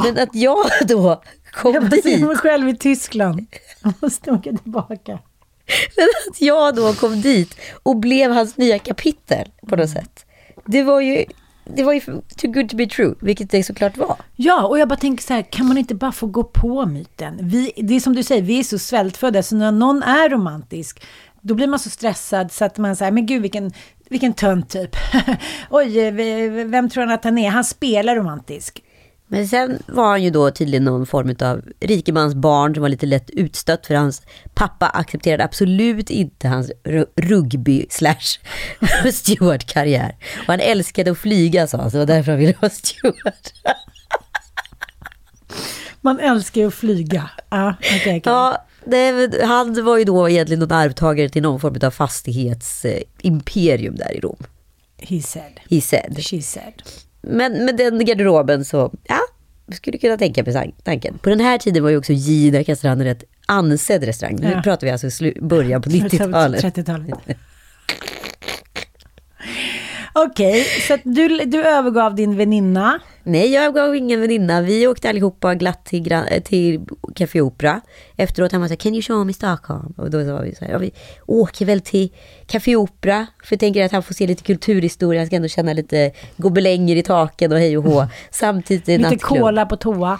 Men att jag då kom Jag dit, ser mig själv i Tyskland. Jag måste åka tillbaka. <laughs> men att jag då kom dit och blev hans nya kapitel på något sätt. Det var ju, det var ju too good to be true, vilket det såklart var. Ja, och jag bara tänker så här, kan man inte bara få gå på myten? Vi, det är som du säger, vi är så svältfödda, så när någon är romantisk, då blir man så stressad så att man säger, men gud vilken, vilken tönt typ. <laughs> Oj, vem tror han att han är? Han spelar romantisk. Men sen var han ju då tydligen någon form av rikemans barn som var lite lätt utstött för hans pappa accepterade absolut inte hans ru- rugby slash <laughs> stewardkarriär. Och han älskade att flyga sa han, så det var därför han ville vara steward. Man älskar ju att flyga. Ja, okej, okej. Ja, det, han var ju då egentligen någon arvtagare till någon form av fastighetsimperium där i Rom. He said. He said. She said. Men med den garderoben så, ja, skulle kunna tänka på san- tanken. På den här tiden var ju också Gina Castrand en rätt ansedd restaurang. Nu Ja. pratar vi alltså början på <laughs> 90-talet. 30-talet. Okej, så att du, du övergav din väninna. Nej, jag gav ingen väninna. Vi åkte allihopa glatt till, eh, till Café Opera. Efteråt han var så här, can you show me Stockholm? Och då sa vi så här, ja, vi åker väl till Café Opera. För jag tänker att han får se lite kulturhistoria. Han ska ändå känna lite gobelänger i taken och hej och hå. <laughs> Samtidigt är det Lite cola på toa.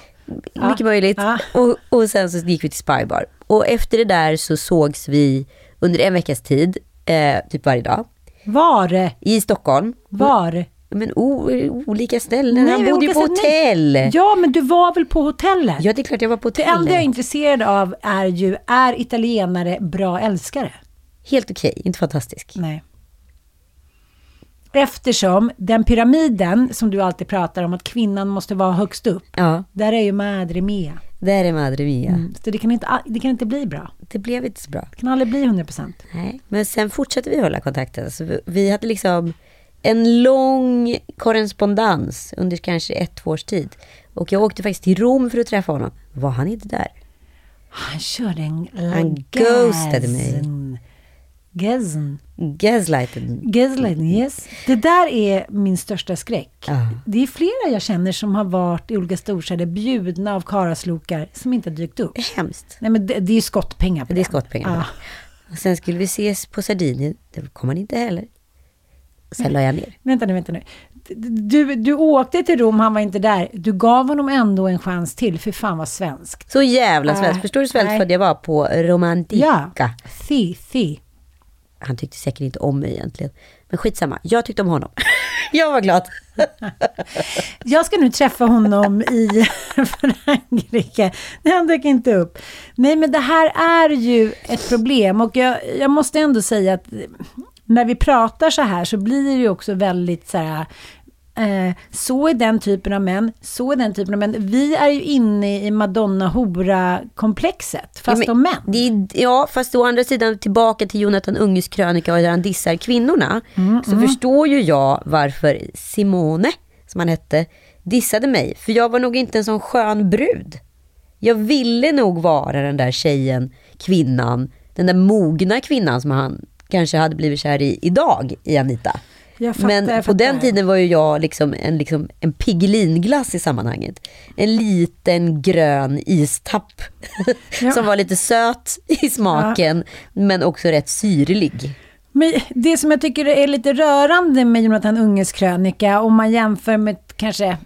Ja. Mycket möjligt. Ja. Och, och sen så gick vi till Spybar. Och efter det där så sågs vi under en veckas tid, eh, typ varje dag, Var? i Stockholm. Var? Men o, olika ställen. Nej, Han bodde ju på så- nej. hotell. Ja, men du var väl på hotellet? Ja, det är klart jag var på Det hotell. enda jag är intresserad av är ju, är italienare bra älskare? Helt okej, inte fantastisk. Nej. Eftersom den pyramiden som du alltid pratar om, att kvinnan måste vara högst upp, Ja, där är ju Madre Mia. där är Madre Mia. Mm. Så det kan, inte, det kan inte bli bra. Det blev inte så bra. Det kan aldrig bli 100%. Nej. Men sen fortsatte vi hålla kontakten. Så vi, vi hade liksom en lång korrespondens under kanske ett, två års tid. Och jag åkte faktiskt till Rom för att träffa honom. Var han inte där? Han körde en... Han ghostade mig. Gazn. Gaslighten. Gaslighting, yes. Det där är min största skräck. Ja. Det är flera jag känner som har varit i olika storstäder bjudna av karaslokar som inte har dykt upp. Hemskt. Nej men det, det är skottpengar på Det är skottpengar. Ja. Och sen skulle vi ses på Sardinien. Det kom han inte heller. Sen la jag ner. Vänta nu, vänta nu. Du, du åkte till Rom, han var inte där. Du gav honom ändå en chans till, för fan vad svenskt. Så jävla Äh, svensk. Förstår du hur nej. jag var på Romantica? Ja. Thi, thi. Han tyckte säkert inte om mig egentligen. Men skitsamma, jag tyckte om honom. <laughs> jag var glad. <laughs> Jag ska nu träffa honom i Frankrike. Nej, han dök inte upp. Nej, men det här är ju ett problem. Och jag, jag måste ändå säga att när vi pratar så här så blir det ju också väldigt så här... Eh, så är den typen av män, så är den typen av män. Vi är ju inne i Madonna-hora-komplexet, fast ja, om män. Är, ja, fast å andra sidan tillbaka till Jonathan Unges krönika där han dissar kvinnorna. Mm, så förstår ju jag varför Simone, som han hette, dissade mig. För jag var nog inte en sån skön brud. Jag ville nog vara den där tjejen, kvinnan, den där mogna kvinnan som han kanske hade blivit kär i idag, i Anita. Fattar, Men på den tiden var ju jag liksom en, liksom en Piggelinglass i sammanhanget. En liten grön istapp. <laughs> Ja. som var lite söt i smaken, men också rätt syrlig. Men det som jag tycker är lite rörande med Jonathan Unges krönika, om man jämför med kanske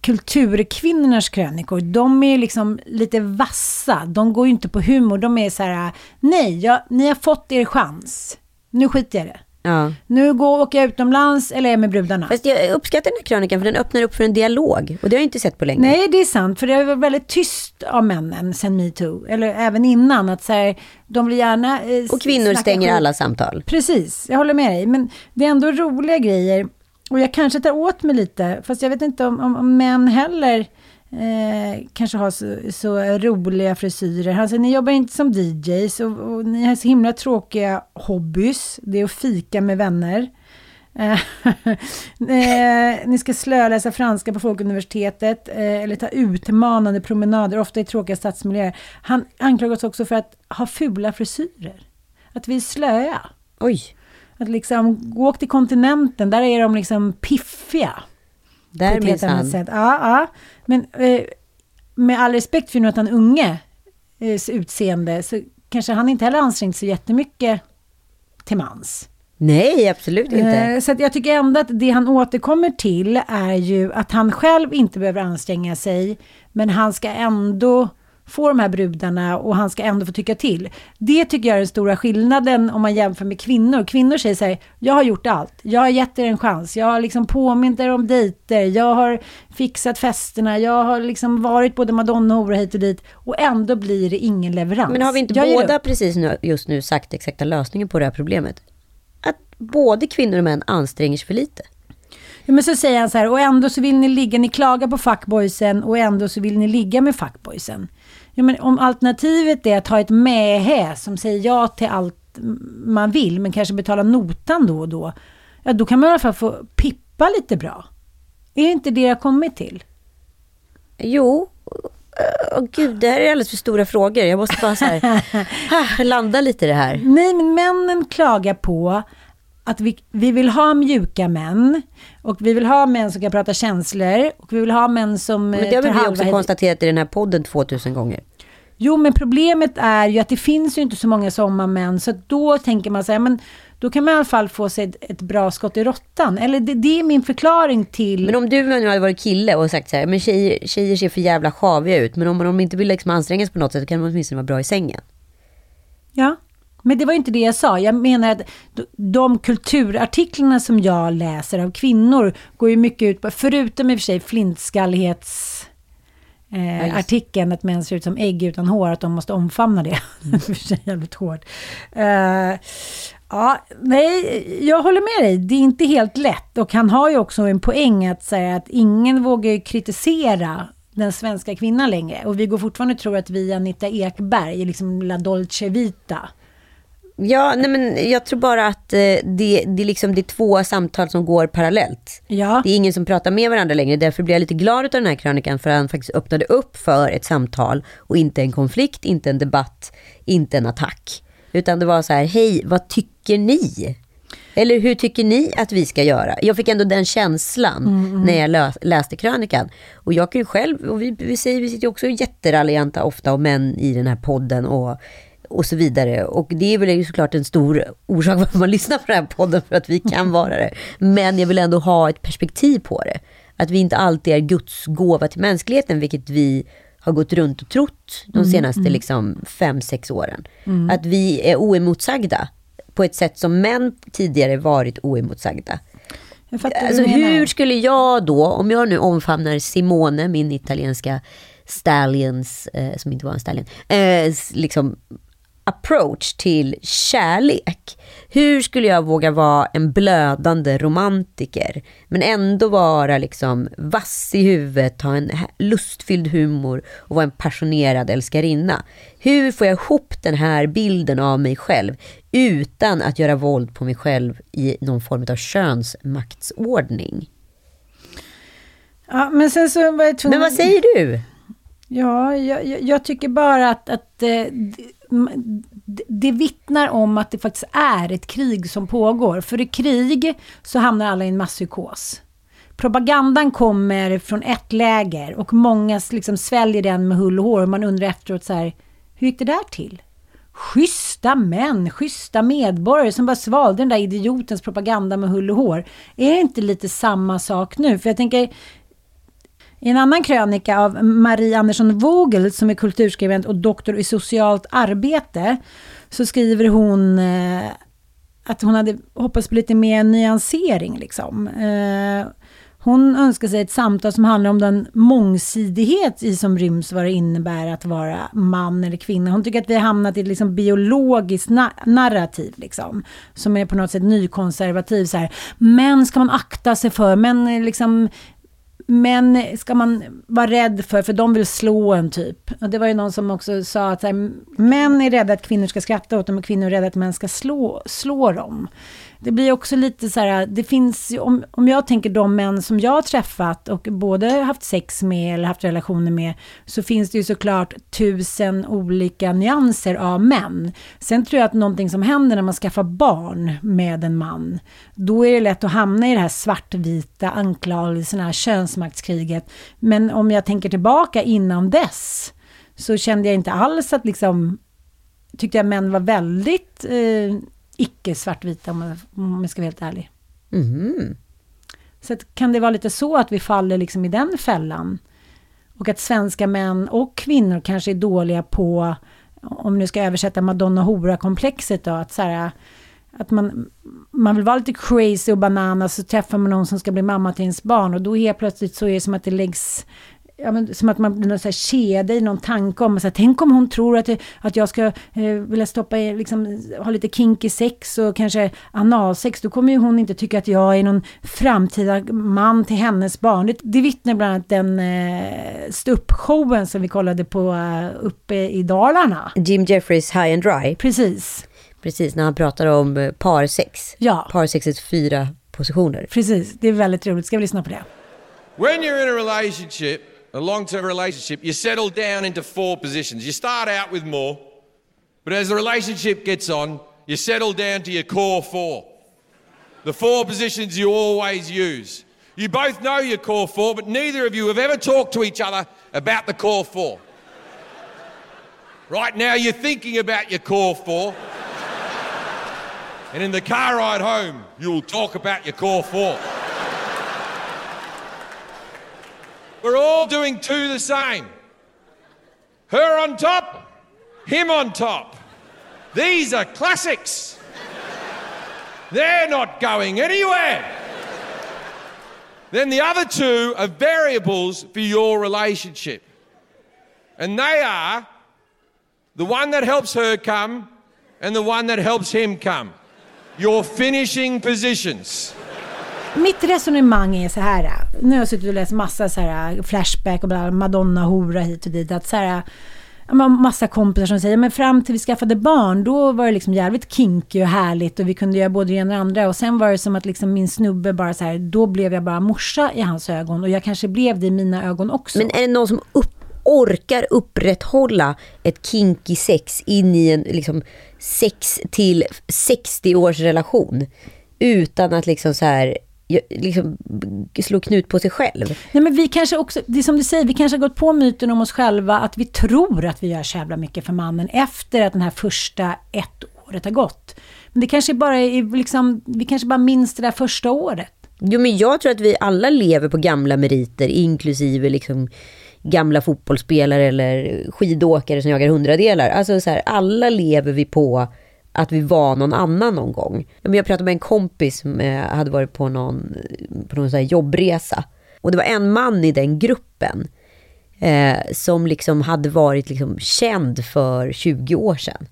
kulturkvinnornas krönikor, de är liksom lite vassa. De går ju inte på humor. De är så här, nej, jag, ni har fått er chans. Nu skiter jag i det. Ja. Nu går åker jag utomlands eller är med brudarna. Fast jag uppskattar den här krönikan för den öppnar upp för en dialog. Och det har jag inte sett på länge. Nej, det är sant. För det har varit väldigt tyst av männen sen metoo. Eller även innan. Att så här, de vill gärna... Eh, Och kvinnor stänger skit. alla samtal. Precis, jag håller med dig. Men det är ändå roliga grejer. Och jag kanske tar åt mig lite. Fast jag vet inte om, om, om män heller eh, kanske har så, så roliga frisyrer. Alltså, ni jobbar inte som DJs och, och ni har så himla tråkiga hobbys. Det är att fika med vänner. Eh, <laughs> eh, ni ska slöläsa franska på Folkuniversitetet eh, eller ta utmanande promenader, ofta i tråkiga stadsmiljöer. Han anklagas också för att ha fula frisyrer. Att vi är slöa. Oj, Att liksom, gå till kontinenten, där är de liksom piffiga. Där minsann. Ja, ja. Men eh, med all respekt för Jonathan Unge eh, utseende så kanske han inte heller ansträngt sig jättemycket till mans. Nej, absolut inte. Eh, Så jag tycker ändå att det han återkommer till är ju att han själv inte behöver anstränga sig, men han ska ändå få de här brudarna och han ska ändå få tycka till. Det tycker jag är den stora skillnaden om man jämför med kvinnor. Kvinnor säger så här, jag har gjort allt, jag har gett er en chans, jag har liksom påmint er om dejter, jag har fixat festerna, jag har liksom varit både madonna och hora hit och dit och ändå blir det ingen leverans. Men har vi inte Jag båda precis nu, just nu sagt exakta lösningen på det här problemet? Att både kvinnor och män anstränger sig för lite. Ja, men så säger han så här, och ändå så vill ni ligga, ni klagar på fuckboysen och ändå så vill ni ligga med fuckboysen. Ja, men om alternativet är att ha ett mähä som säger ja till allt man vill, men kanske betala notan då och då, ja då kan man i alla fall få pippa lite bra. Är det inte det jag kommit till? Jo, Åh gud, det här är alldeles för stora frågor. Jag måste bara så här, <laughs> landa lite i det här. Nej, men männen klagar på att vi, vi vill ha mjuka män och vi vill ha män som kan prata känslor och vi vill ha män som Men eh, det har vi också konstaterat i den här podden 2000 gånger. Jo, men problemet är ju att det finns ju inte så många sommarmän, så då tänker man så här, men då kan man i alla fall få sig ett, ett bra skott i råttan. Eller det, det är min förklaring till... Men om du nu hade varit kille och sagt så här, men tjejer, tjejer ser för jävla sjaviga ut, men om de inte vill liksom anstränga sig på något sätt, så kan de åtminstone vara bra i sängen. Ja, men det var ju inte det jag sa. Jag menar att de- de kulturartiklarna som jag läser av kvinnor går ju mycket ut på, förutom i och för sig flintskallighets... Eh, artikeln att män ser ut som ägg utan hår, att de måste omfamna det. Och <laughs> för sig jävligt hårt. Eh, ja, nej, jag håller med dig. Det är inte helt lätt. Och han har ju också en poäng att säga att ingen vågar ju kritisera den svenska kvinnan längre. Och vi går fortfarande och tror att vi är Anita Ekberg, liksom La Dolce Vita. Ja, nej men jag tror bara att eh, det, det, är liksom, det är två samtal som går parallellt. Ja, Det är ingen som pratar med varandra längre. Därför blir jag lite glad av den här krönikan. För han faktiskt öppnade upp för ett samtal. Och inte en konflikt, inte en debatt, inte en attack. Utan det var så här, hej, vad tycker ni? Eller hur tycker ni att vi ska göra? Jag fick ändå den känslan när jag läste krönikan. Och jag kan ju själv, och vi, vi säger, vi sitter ju också jätterallianta ofta om män i den här podden och, och så vidare. Och det är väl såklart en stor orsak varför man lyssnar på den här podden, för att vi kan vara det. Men jag vill ändå ha ett perspektiv på det. Att vi inte alltid är Guds gåva till mänskligheten, vilket vi har gått runt och trott de senaste liksom, fem, sex åren. Att vi är oemotsagda på ett sätt som män tidigare varit oemotsagda. Alltså hur skulle jag då, om jag nu omfamnar Simone, min italienska stallions, eh, som inte var en stallion, eh, liksom approach till kärlek. Hur skulle jag våga vara en blödande romantiker, men ändå vara liksom vass i huvudet, ha en lustfylld humor och vara en passionerad älskarinna? Hur får jag ihop den här bilden av mig själv utan att göra våld på mig själv i någon form av könsmaktsordning? Ja, men sen så var jag tvungen... Men vad säger du? Ja, jag, jag, jag tycker bara att, att eh, det, vittnar om att det faktiskt är ett krig som pågår. För i krig så hamnar alla i en masspsykos. Propagandan kommer från ett läger och många liksom sväljer den med hull och hår. Och man undrar efteråt så här, hur gick det där till? Schyssta män, schyssta medborgare som bara svalde den där idiotens propaganda med hull och hår. Är det inte lite samma sak nu? För jag tänker, i en annan krönika av Marie Andersson Vogel som är kulturskribent och doktor i socialt arbete så skriver hon eh, att hon hade hoppats på lite mer nyansering liksom. Eh, hon önskar sig ett samtal som handlar om den mångsidighet i som ryms vad det innebär att vara man eller kvinna. Hon tycker att vi har hamnat i ett liksom biologiskt na narrativ, liksom, som är på något sätt nykonservativ. Så här. Män ska man akta sig för, män liksom Män ska man vara rädd för, för de vill slå en typ. Och det var ju någon som också sa att här, män är rädda att kvinnor ska skratta åt dem och kvinnor är rädda att män ska slå, slå dem det blir också lite så här, det finns om, om jag tänker de män som jag har träffat och både haft sex med eller haft relationer med, så finns det ju såklart tusen olika nyanser av män. Sen tror jag att någonting som händer när man skaffar barn med en man, då är det lätt att hamna i det här svartvita anklagelserna, köns könsmaktskriget. Men om jag tänker tillbaka innan dess, så kände jag inte alls att liksom, tyckte jag män var väldigt eh, icke svartvita om jag ska vara helt ärlig. Mm. Så att, kan det vara lite så att vi faller liksom i den fällan? Och att svenska män och kvinnor kanske är dåliga på, om nu ska översätta Madonna Hora-komplexet då, att så här, att man, man vill vara lite crazy och bananas så träffar man någon som ska bli mamma till ens barn och då helt plötsligt så är det som att det läggs ja, men, som att man blir någon så här kedja i någon tanke om, så här, tänk om hon tror att, att jag ska eh, vilja stoppa liksom, ha lite kinky sex och kanske analsex, då kommer ju hon inte tycka att jag är någon framtida man till hennes barn. Det, det vittnar bland annat den eh, ståuppshowen som vi kollade på uh, uppe i Dalarna. Jim Jeffries High and Dry. Precis. Precis, när han pratar om eh, parsex. Ja. Parsexets fyra positioner. Precis, det är väldigt roligt. Ska vi lyssna på det? When you're in a relationship a long term relationship, you settle down into four positions. You start out with more, but as the relationship gets on, you settle down to your core four. The four positions you always use. You both know your core four, but neither of you have ever talked to each other about the core four. Right now, you're thinking about your core four. And in the car ride home, you'll talk about your core four. We're all doing two the same. Her on top, him on top. These are classics. They're not going anywhere. Then the other two are variables for your relationship. And they are the one that helps her come and the one that helps him come. Your finishing positions. Mitt resonemang är så här. Nu har jag suttit och läst massa så här Flashback och bla, Madonna, hora hit och dit. Att så här, massa kompisar som säger, men fram till vi skaffade barn, då var det liksom jävligt kinky och härligt och vi kunde göra både det ena och det andra. Och sen var det som att liksom min snubbe bara så här, då blev jag bara morsa i hans ögon. Och jag kanske blev det i mina ögon också. Men är det någon som upp, orkar upprätthålla ett kinky sex in i en liksom 6 till 60 års relation? Utan att liksom så här liksom slå knut på sig själv. Nej, men vi kanske också, det är som du säger, vi kanske har gått på myten om oss själva att vi tror att vi gör så jävla mycket för mannen efter att den här första ett året har gått. Men det kanske bara är liksom, vi kanske bara minns det där första året. Jo, men jag tror att vi alla lever på gamla meriter, inklusive liksom gamla fotbollsspelare eller skidåkare som jagar hundradelar. Alltså så här, alla lever vi på att vi var någon annan någon gång. Jag pratade med en kompis som eh, hade varit på någon, på någon så jobbresa. Och det var en man i den gruppen eh, som liksom hade varit liksom känd för 20 år sedan.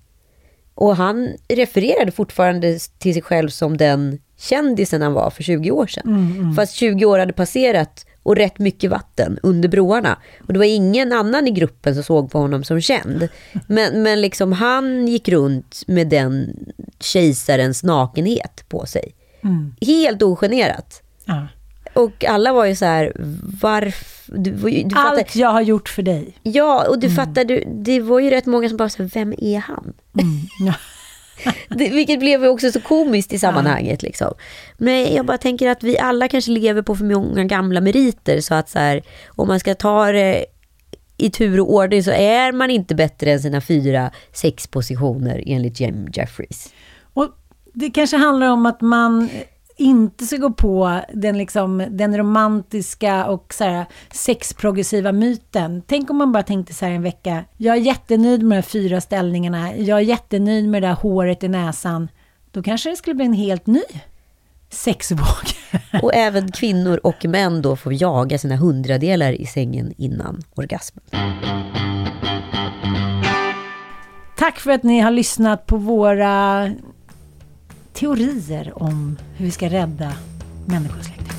Och han refererade fortfarande till sig själv som den kändisen han var för 20 år sedan. Mm, mm. Fast 20 år hade passerat och rätt mycket vatten under broarna. Och det var ingen annan i gruppen som såg på honom som känd. Men, men liksom han gick runt med den kejsarens nakenhet på sig. Mm. Helt ogenerat. Ja. Och alla var ju så här, varför? Du, du Allt fattar, jag har gjort för dig. Ja, och du mm. fattar, du, det var ju rätt många som bara så vem är han? Mm. Ja. <laughs> det, vilket blev också så komiskt i sammanhanget. Liksom. Men jag bara tänker att vi alla kanske lever på för många gamla meriter. Så att så här, om man ska ta det i tur och ordning så är man inte bättre än sina fyra, sex positioner enligt Jim Jeffries. Och det kanske handlar om att man inte ska gå på den, liksom, den romantiska och så här, sexprogressiva myten. Tänk om man bara tänkte så här en vecka. Jag är jättenöjd med de här fyra ställningarna. Jag är jättenöjd med det där håret i näsan. Då kanske det skulle bli en helt ny sexvåg. <laughs> Och även kvinnor och män då får jaga sina hundradelar i sängen innan orgasmen. Tack för att ni har lyssnat på våra teorier om hur vi ska rädda människosläktet.